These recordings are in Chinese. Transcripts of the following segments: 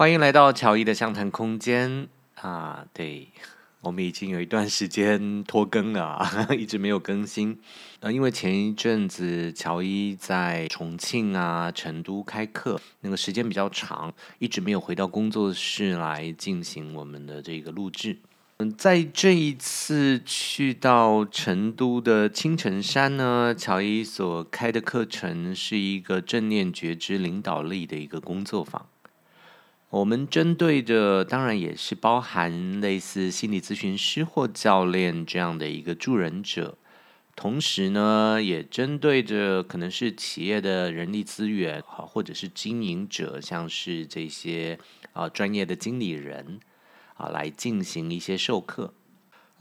欢迎来到乔伊的相谈空间啊！对，我们已经有一段时间拖更了啊，一直没有更新。呃，因为前一阵子乔伊在重庆啊、成都开课，那个时间比较长，一直没有回到工作室来进行我们的这个录制。嗯，在这一次去到成都的青城山呢，乔伊所开的课程是一个正念觉知领导力的一个工作坊。我们针对的当然也是包含类似心理咨询师或教练这样的一个助人者，同时呢，也针对着可能是企业的人力资源啊，或者是经营者，像是这些啊专业的经理人啊，来进行一些授课。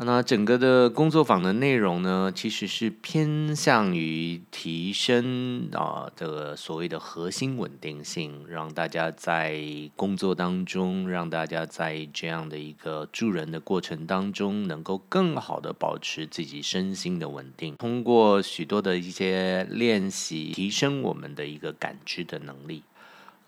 那整个的工作坊的内容呢，其实是偏向于提升啊的所谓的核心稳定性，让大家在工作当中，让大家在这样的一个助人的过程当中，能够更好的保持自己身心的稳定，通过许多的一些练习，提升我们的一个感知的能力。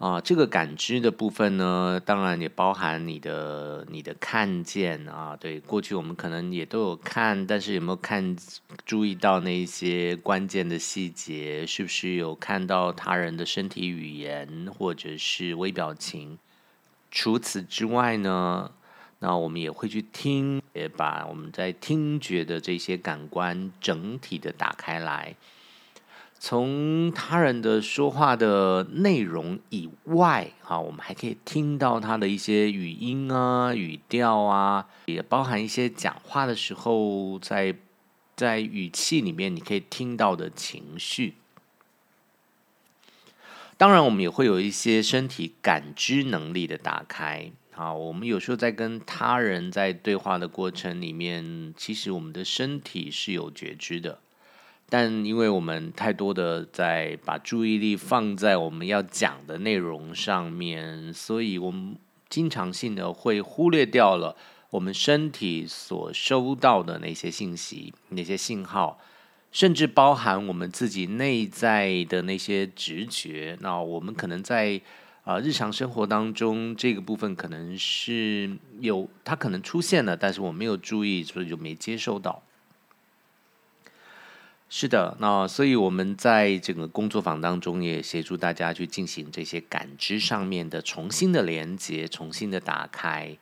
啊，这个感知的部分呢，当然也包含你的你的看见啊。对，过去我们可能也都有看，但是有没有看注意到那些关键的细节？是不是有看到他人的身体语言或者是微表情？除此之外呢，那我们也会去听，也把我们在听觉的这些感官整体的打开来。从他人的说话的内容以外，啊，我们还可以听到他的一些语音啊、语调啊，也包含一些讲话的时候在在语气里面你可以听到的情绪。当然，我们也会有一些身体感知能力的打开。啊，我们有时候在跟他人在对话的过程里面，其实我们的身体是有觉知的。但因为我们太多的在把注意力放在我们要讲的内容上面，所以我们经常性的会忽略掉了我们身体所收到的那些信息、那些信号，甚至包含我们自己内在的那些直觉。那我们可能在啊日常生活当中，这个部分可能是有它可能出现了，但是我没有注意，所以就没接收到。是的，那所以我们在这个工作坊当中也协助大家去进行这些感知上面的重新的连接、重新的打开，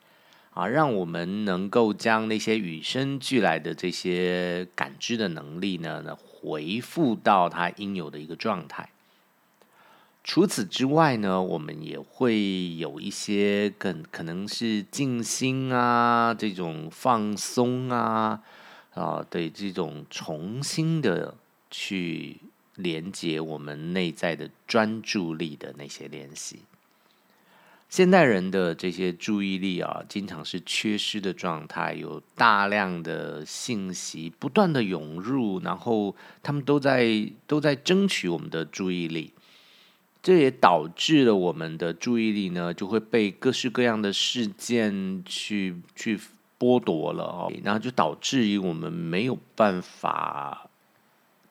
啊，让我们能够将那些与生俱来的这些感知的能力呢，呢回复到它应有的一个状态。除此之外呢，我们也会有一些更可能是静心啊，这种放松啊。啊，对这种重新的去连接我们内在的专注力的那些练习，现代人的这些注意力啊，经常是缺失的状态，有大量的信息不断的涌入，然后他们都在都在争取我们的注意力，这也导致了我们的注意力呢，就会被各式各样的事件去去。剥夺了哦，然后就导致于我们没有办法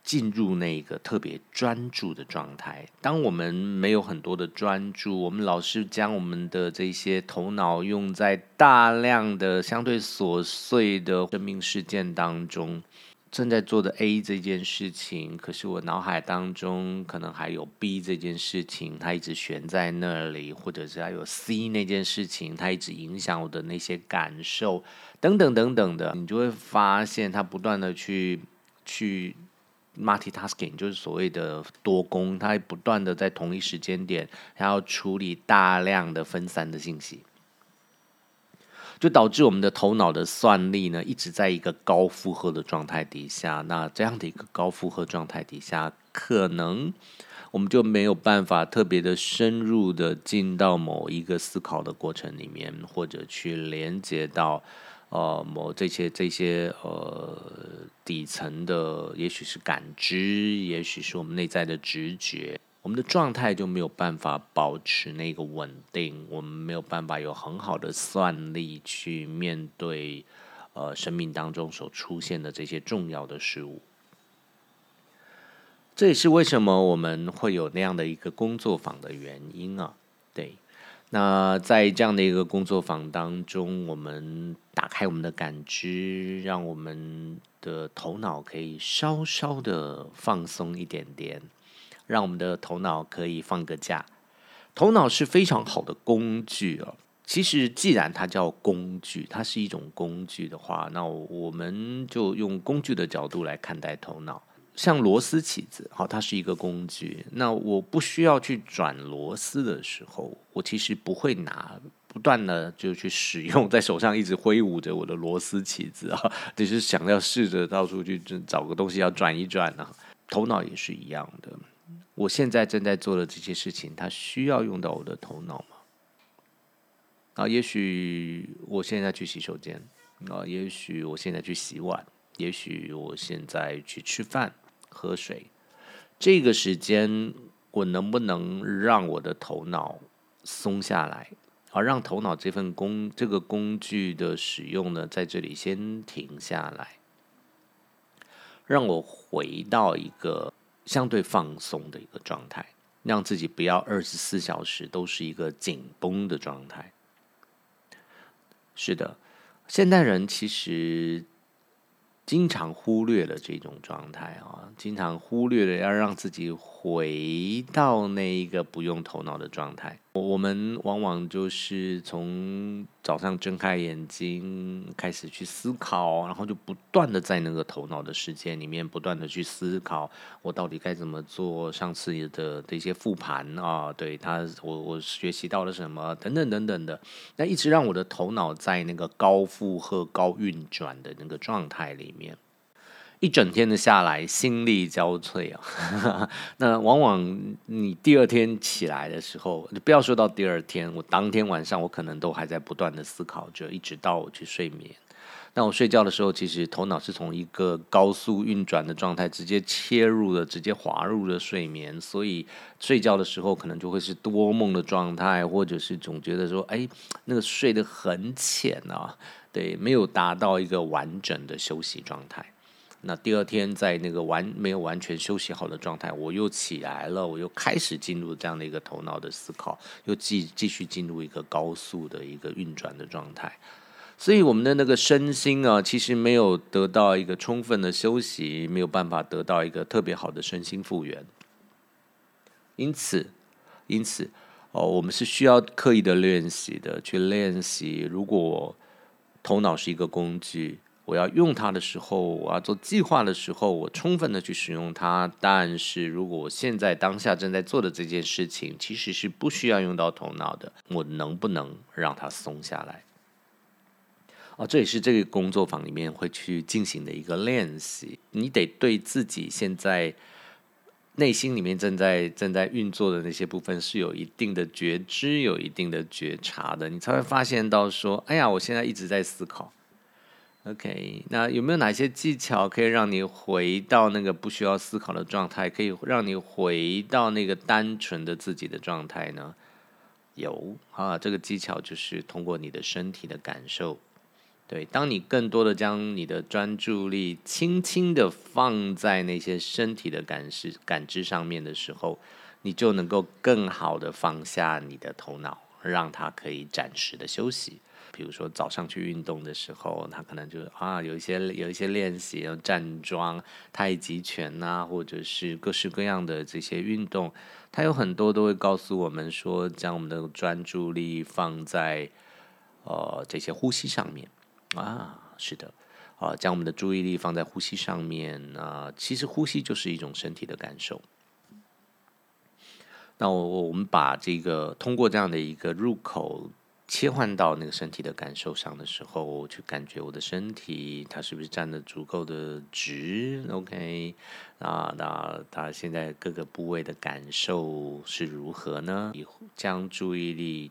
进入那个特别专注的状态。当我们没有很多的专注，我们老是将我们的这些头脑用在大量的相对琐碎的生命事件当中。正在做的 A 这件事情，可是我脑海当中可能还有 B 这件事情，它一直悬在那里，或者是还有 C 那件事情，它一直影响我的那些感受，等等等等的，你就会发现它不断的去去 multitasking，就是所谓的多工，它不断的在同一时间点，然后处理大量的分散的信息。就导致我们的头脑的算力呢，一直在一个高负荷的状态底下。那这样的一个高负荷状态底下，可能我们就没有办法特别的深入的进到某一个思考的过程里面，或者去连接到呃某这些这些呃底层的，也许是感知，也许是我们内在的直觉。我们的状态就没有办法保持那个稳定，我们没有办法有很好的算力去面对，呃，生命当中所出现的这些重要的事物。这也是为什么我们会有那样的一个工作坊的原因啊。对，那在这样的一个工作坊当中，我们打开我们的感知，让我们的头脑可以稍稍的放松一点点，让我们的头脑可以放个假。头脑是非常好的工具哦。其实，既然它叫工具，它是一种工具的话，那我们就用工具的角度来看待头脑。像螺丝起子，好，它是一个工具。那我不需要去转螺丝的时候，我其实不会拿不断的就去使用，在手上一直挥舞着我的螺丝起子啊，只是想要试着到处去找个东西要转一转啊。头脑也是一样的。我现在正在做的这些事情，它需要用到我的头脑吗？啊，也许我现在去洗手间，啊，也许我现在去洗碗，也许我现在去吃饭。喝水，这个时间我能不能让我的头脑松下来，而让头脑这份工这个工具的使用呢，在这里先停下来，让我回到一个相对放松的一个状态，让自己不要二十四小时都是一个紧绷的状态。是的，现代人其实。经常忽略了这种状态啊，经常忽略了要让自己回到那一个不用头脑的状态。我们往往就是从早上睁开眼睛开始去思考，然后就不断的在那个头脑的世界里面不断的去思考，我到底该怎么做？上次的的一些复盘啊，对他，我我学习到了什么？等等等等的，那一直让我的头脑在那个高负荷、高运转的那个状态里面。一整天的下来，心力交瘁啊！那往往你第二天起来的时候，你不要说到第二天，我当天晚上我可能都还在不断的思考着，一直到我去睡眠。那我睡觉的时候，其实头脑是从一个高速运转的状态直接切入了，直接滑入了睡眠，所以睡觉的时候可能就会是多梦的状态，或者是总觉得说，哎，那个睡得很浅啊，对，没有达到一个完整的休息状态。那第二天在那个完没有完全休息好的状态，我又起来了，我又开始进入这样的一个头脑的思考，又继继续进入一个高速的一个运转的状态。所以我们的那个身心啊，其实没有得到一个充分的休息，没有办法得到一个特别好的身心复原。因此，因此哦，我们是需要刻意的练习的，去练习。如果头脑是一个工具。我要用它的时候，我要做计划的时候，我充分的去使用它。但是如果我现在当下正在做的这件事情，其实是不需要用到头脑的，我能不能让它松下来？哦，这也是这个工作坊里面会去进行的一个练习。你得对自己现在内心里面正在正在运作的那些部分是有一定的觉知、有一定的觉察的，你才会发现到说，哎呀，我现在一直在思考。OK，那有没有哪些技巧可以让你回到那个不需要思考的状态，可以让你回到那个单纯的自己的状态呢？有啊，这个技巧就是通过你的身体的感受。对，当你更多的将你的专注力轻轻的放在那些身体的感知感知上面的时候，你就能够更好的放下你的头脑，让他可以暂时的休息。比如说早上去运动的时候，他可能就啊有一些有一些练习，站桩、太极拳呐、或者是各式各样的这些运动，它有很多都会告诉我们说，将我们的专注力放在呃这些呼吸上面啊，是的，啊，将我们的注意力放在呼吸上面啊，其实呼吸就是一种身体的感受。那我我们把这个通过这样的一个入口。切换到那个身体的感受上的时候，去感觉我的身体，它是不是站得足够的直？OK，啊，那它现在各个部位的感受是如何呢？将注意力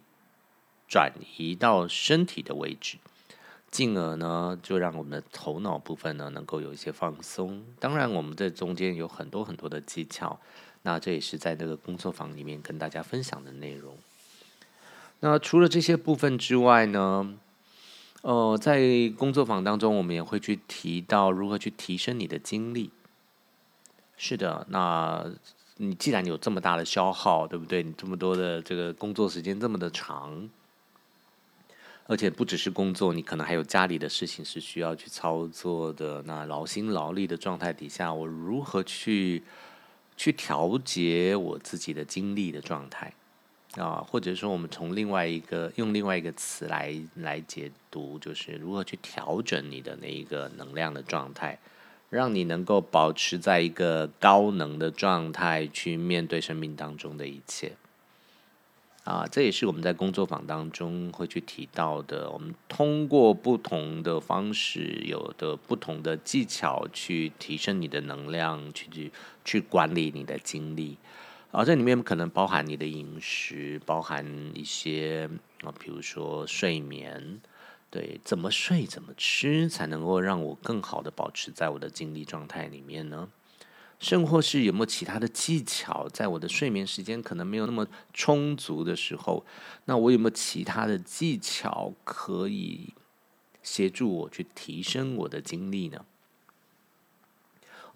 转移到身体的位置，进而呢，就让我们的头脑部分呢能够有一些放松。当然，我们这中间有很多很多的技巧，那这也是在那个工作坊里面跟大家分享的内容。那除了这些部分之外呢，呃，在工作坊当中，我们也会去提到如何去提升你的精力。是的，那你既然有这么大的消耗，对不对？你这么多的这个工作时间这么的长，而且不只是工作，你可能还有家里的事情是需要去操作的。那劳心劳力的状态底下，我如何去去调节我自己的精力的状态？啊，或者说，我们从另外一个用另外一个词来来解读，就是如何去调整你的那一个能量的状态，让你能够保持在一个高能的状态去面对生命当中的一切。啊，这也是我们在工作坊当中会去提到的。我们通过不同的方式，有的不同的技巧，去提升你的能量，去去去管理你的精力。啊，这里面可能包含你的饮食，包含一些啊，比如说睡眠，对，怎么睡，怎么吃，才能够让我更好的保持在我的精力状态里面呢？甚或是有没有其他的技巧，在我的睡眠时间可能没有那么充足的时候，那我有没有其他的技巧可以协助我去提升我的精力呢？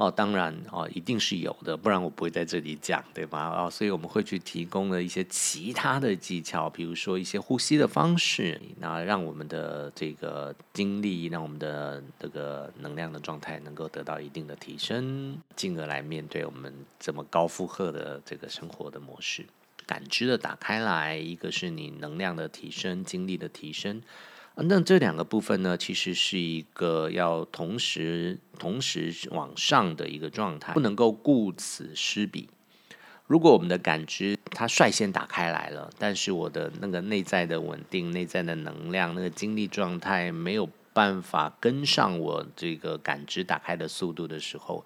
哦，当然哦，一定是有的，不然我不会在这里讲，对吧？哦，所以我们会去提供了一些其他的技巧，比如说一些呼吸的方式，那让我们的这个精力，让我们的这个能量的状态能够得到一定的提升，进而来面对我们这么高负荷的这个生活的模式。感知的打开来，一个是你能量的提升，精力的提升。那这两个部分呢，其实是一个要同时同时往上的一个状态，不能够顾此失彼。如果我们的感知它率先打开来了，但是我的那个内在的稳定、内在的能量、那个精力状态没有办法跟上我这个感知打开的速度的时候，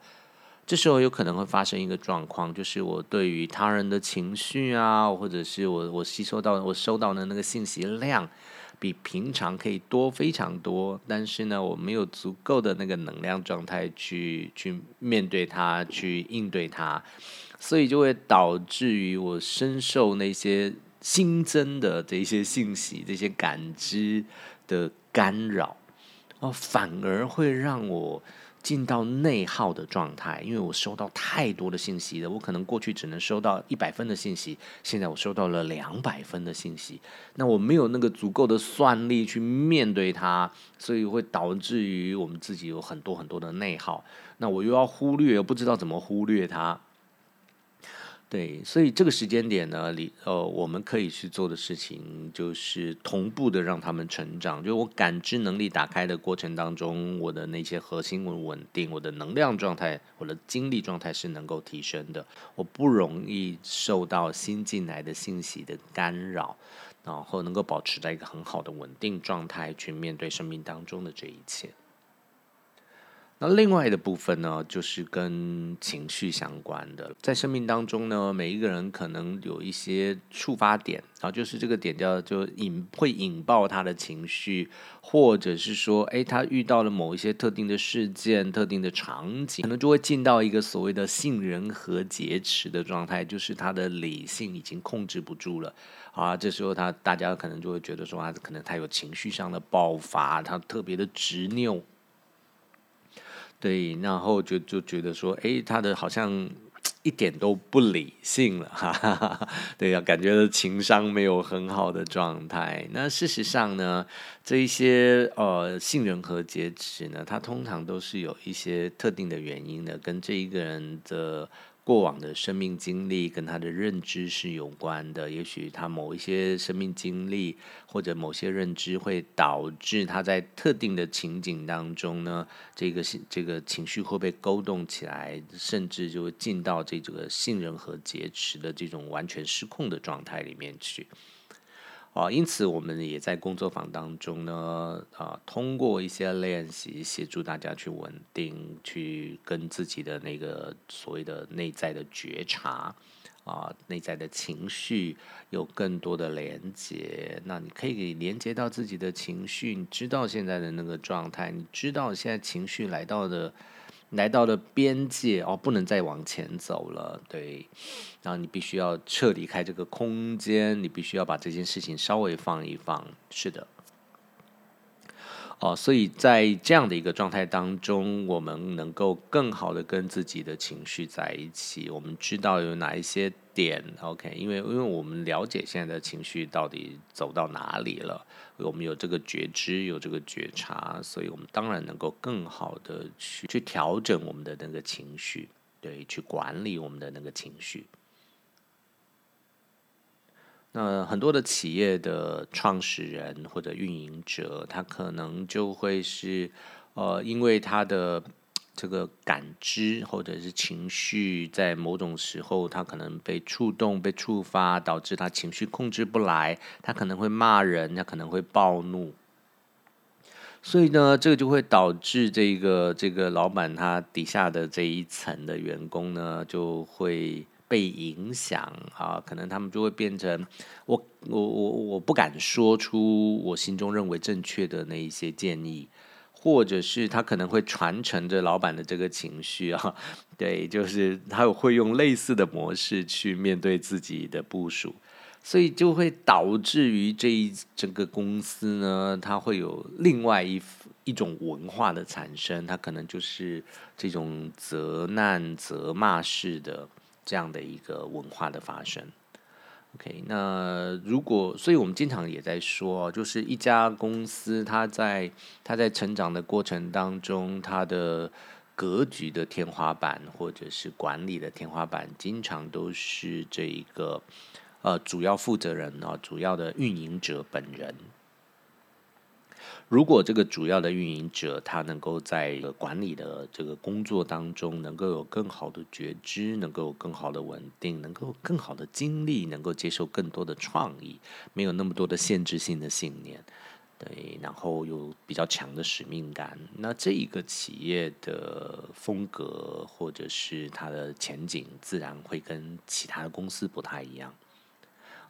这时候有可能会发生一个状况，就是我对于他人的情绪啊，或者是我我吸收到我收到的那个信息量。比平常可以多非常多，但是呢，我没有足够的那个能量状态去去面对它，去应对它，所以就会导致于我深受那些新增的这些信息、这些感知的干扰，哦，反而会让我。进到内耗的状态，因为我收到太多的信息了。我可能过去只能收到一百分的信息，现在我收到了两百分的信息。那我没有那个足够的算力去面对它，所以会导致于我们自己有很多很多的内耗。那我又要忽略，又不知道怎么忽略它。对，所以这个时间点呢，里呃，我们可以去做的事情就是同步的让他们成长。就我感知能力打开的过程当中，我的那些核心稳定，我的能量状态，我的精力状态是能够提升的。我不容易受到新进来的信息的干扰，然后能够保持在一个很好的稳定状态去面对生命当中的这一切。那另外的部分呢，就是跟情绪相关的。在生命当中呢，每一个人可能有一些触发点，然后就是这个点叫就引会引爆他的情绪，或者是说，哎，他遇到了某一些特定的事件、特定的场景，可能就会进到一个所谓的杏仁核劫持的状态，就是他的理性已经控制不住了啊。这时候他大家可能就会觉得说，啊，可能他有情绪上的爆发，他特别的执拗。对，然后就就觉得说，哎，他的好像一点都不理性了，哈哈哈。对呀，感觉情商没有很好的状态。那事实上呢，这一些呃杏仁核劫持呢，它通常都是有一些特定的原因的，跟这一个人的。过往的生命经历跟他的认知是有关的，也许他某一些生命经历或者某些认知会导致他在特定的情景当中呢，这个这个情绪会被勾动起来，甚至就会进到这个信任和劫持的这种完全失控的状态里面去。啊，因此我们也在工作坊当中呢，啊，通过一些练习协助大家去稳定，去跟自己的那个所谓的内在的觉察，啊，内在的情绪有更多的连接。那你可以连接到自己的情绪，你知道现在的那个状态，你知道现在情绪来到的。来到了边界哦，不能再往前走了，对，然后你必须要撤离开这个空间，你必须要把这件事情稍微放一放，是的。哦，所以在这样的一个状态当中，我们能够更好的跟自己的情绪在一起。我们知道有哪一些点，OK？因为因为我们了解现在的情绪到底走到哪里了，我们有这个觉知，有这个觉察，所以我们当然能够更好的去去调整我们的那个情绪，对，去管理我们的那个情绪。那很多的企业的创始人或者运营者，他可能就会是，呃，因为他的这个感知或者是情绪，在某种时候他可能被触动、被触发，导致他情绪控制不来，他可能会骂人，他可能会暴怒。所以呢，这个就会导致这个这个老板他底下的这一层的员工呢，就会。被影响啊，可能他们就会变成我我我我不敢说出我心中认为正确的那一些建议，或者是他可能会传承着老板的这个情绪啊，对，就是他会用类似的模式去面对自己的部署，所以就会导致于这一整个公司呢，它会有另外一一种文化的产生，它可能就是这种责难责骂式的。这样的一个文化的发生，OK，那如果，所以我们经常也在说，就是一家公司，它在它在成长的过程当中，它的格局的天花板或者是管理的天花板，经常都是这一个呃主要负责人啊，主要的运营者本人。如果这个主要的运营者他能够在管理的这个工作当中能够有更好的觉知，能够有更好的稳定，能够更好的精力，能够接受更多的创意，没有那么多的限制性的信念，对，然后有比较强的使命感，那这一个企业的风格或者是它的前景，自然会跟其他的公司不太一样。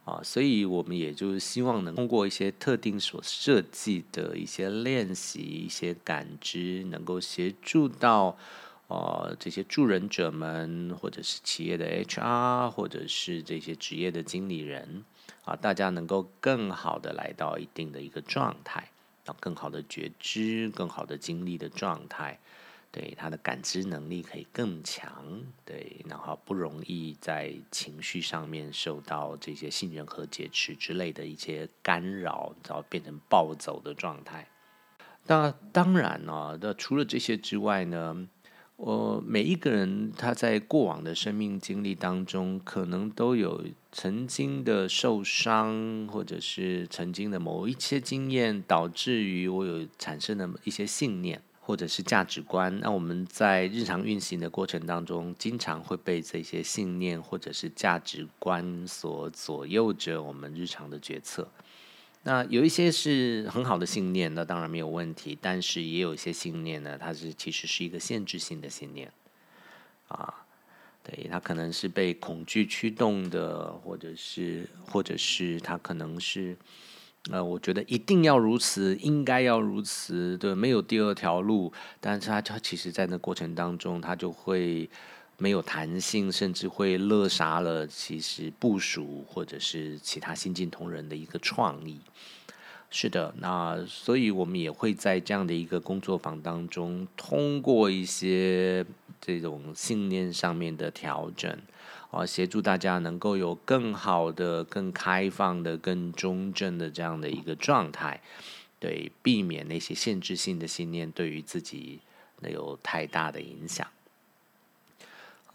啊，所以我们也就是希望能通过一些特定所设计的一些练习、一些感知，能够协助到呃这些助人者们，或者是企业的 HR，或者是这些职业的经理人啊，大家能够更好的来到一定的一个状态，啊，更好的觉知、更好的精力的状态。对，他的感知能力可以更强，对，然后不容易在情绪上面受到这些杏仁核结石之类的一些干扰，然后变成暴走的状态。那当然呢、啊，那除了这些之外呢，我每一个人他在过往的生命经历当中，可能都有曾经的受伤，或者是曾经的某一些经验，导致于我有产生的一些信念。或者是价值观，那我们在日常运行的过程当中，经常会被这些信念或者是价值观所左右着我们日常的决策。那有一些是很好的信念，那当然没有问题。但是也有一些信念呢，它是其实是一个限制性的信念啊，对，它可能是被恐惧驱动的，或者是或者是它可能是。呃，我觉得一定要如此，应该要如此，对，没有第二条路。但是他他其实，在那过程当中，他就会没有弹性，甚至会扼杀了其实部署或者是其他新进同仁的一个创意。是的，那所以我们也会在这样的一个工作坊当中，通过一些这种信念上面的调整。啊，协助大家能够有更好的、更开放的、更中正的这样的一个状态，对，避免那些限制性的信念对于自己有太大的影响。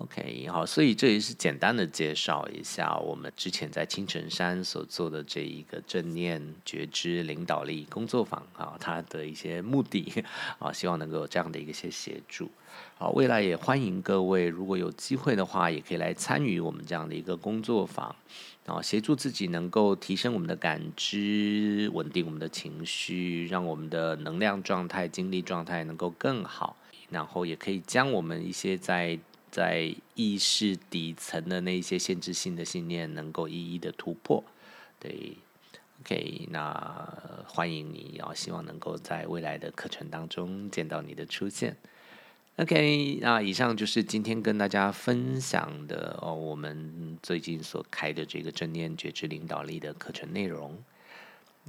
OK，好，所以这也是简单的介绍一下我们之前在青城山所做的这一个正念觉知领导力工作坊啊，它的一些目的啊，希望能够有这样的一些协助。好，未来也欢迎各位，如果有机会的话，也可以来参与我们这样的一个工作坊，然后协助自己能够提升我们的感知，稳定我们的情绪，让我们的能量状态、精力状态能够更好，然后也可以将我们一些在在意识底层的那些限制性的信念，能够一一的突破。对，OK，那欢迎你，然后希望能够在未来的课程当中见到你的出现。OK，那以上就是今天跟大家分享的哦，我们最近所开的这个正念觉知领导力的课程内容。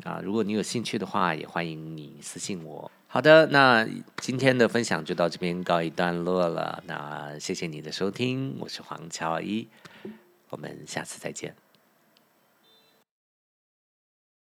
啊，如果你有兴趣的话，也欢迎你私信我。好的，那今天的分享就到这边告一段落了。那谢谢你的收听，我是黄乔一，我们下次再见。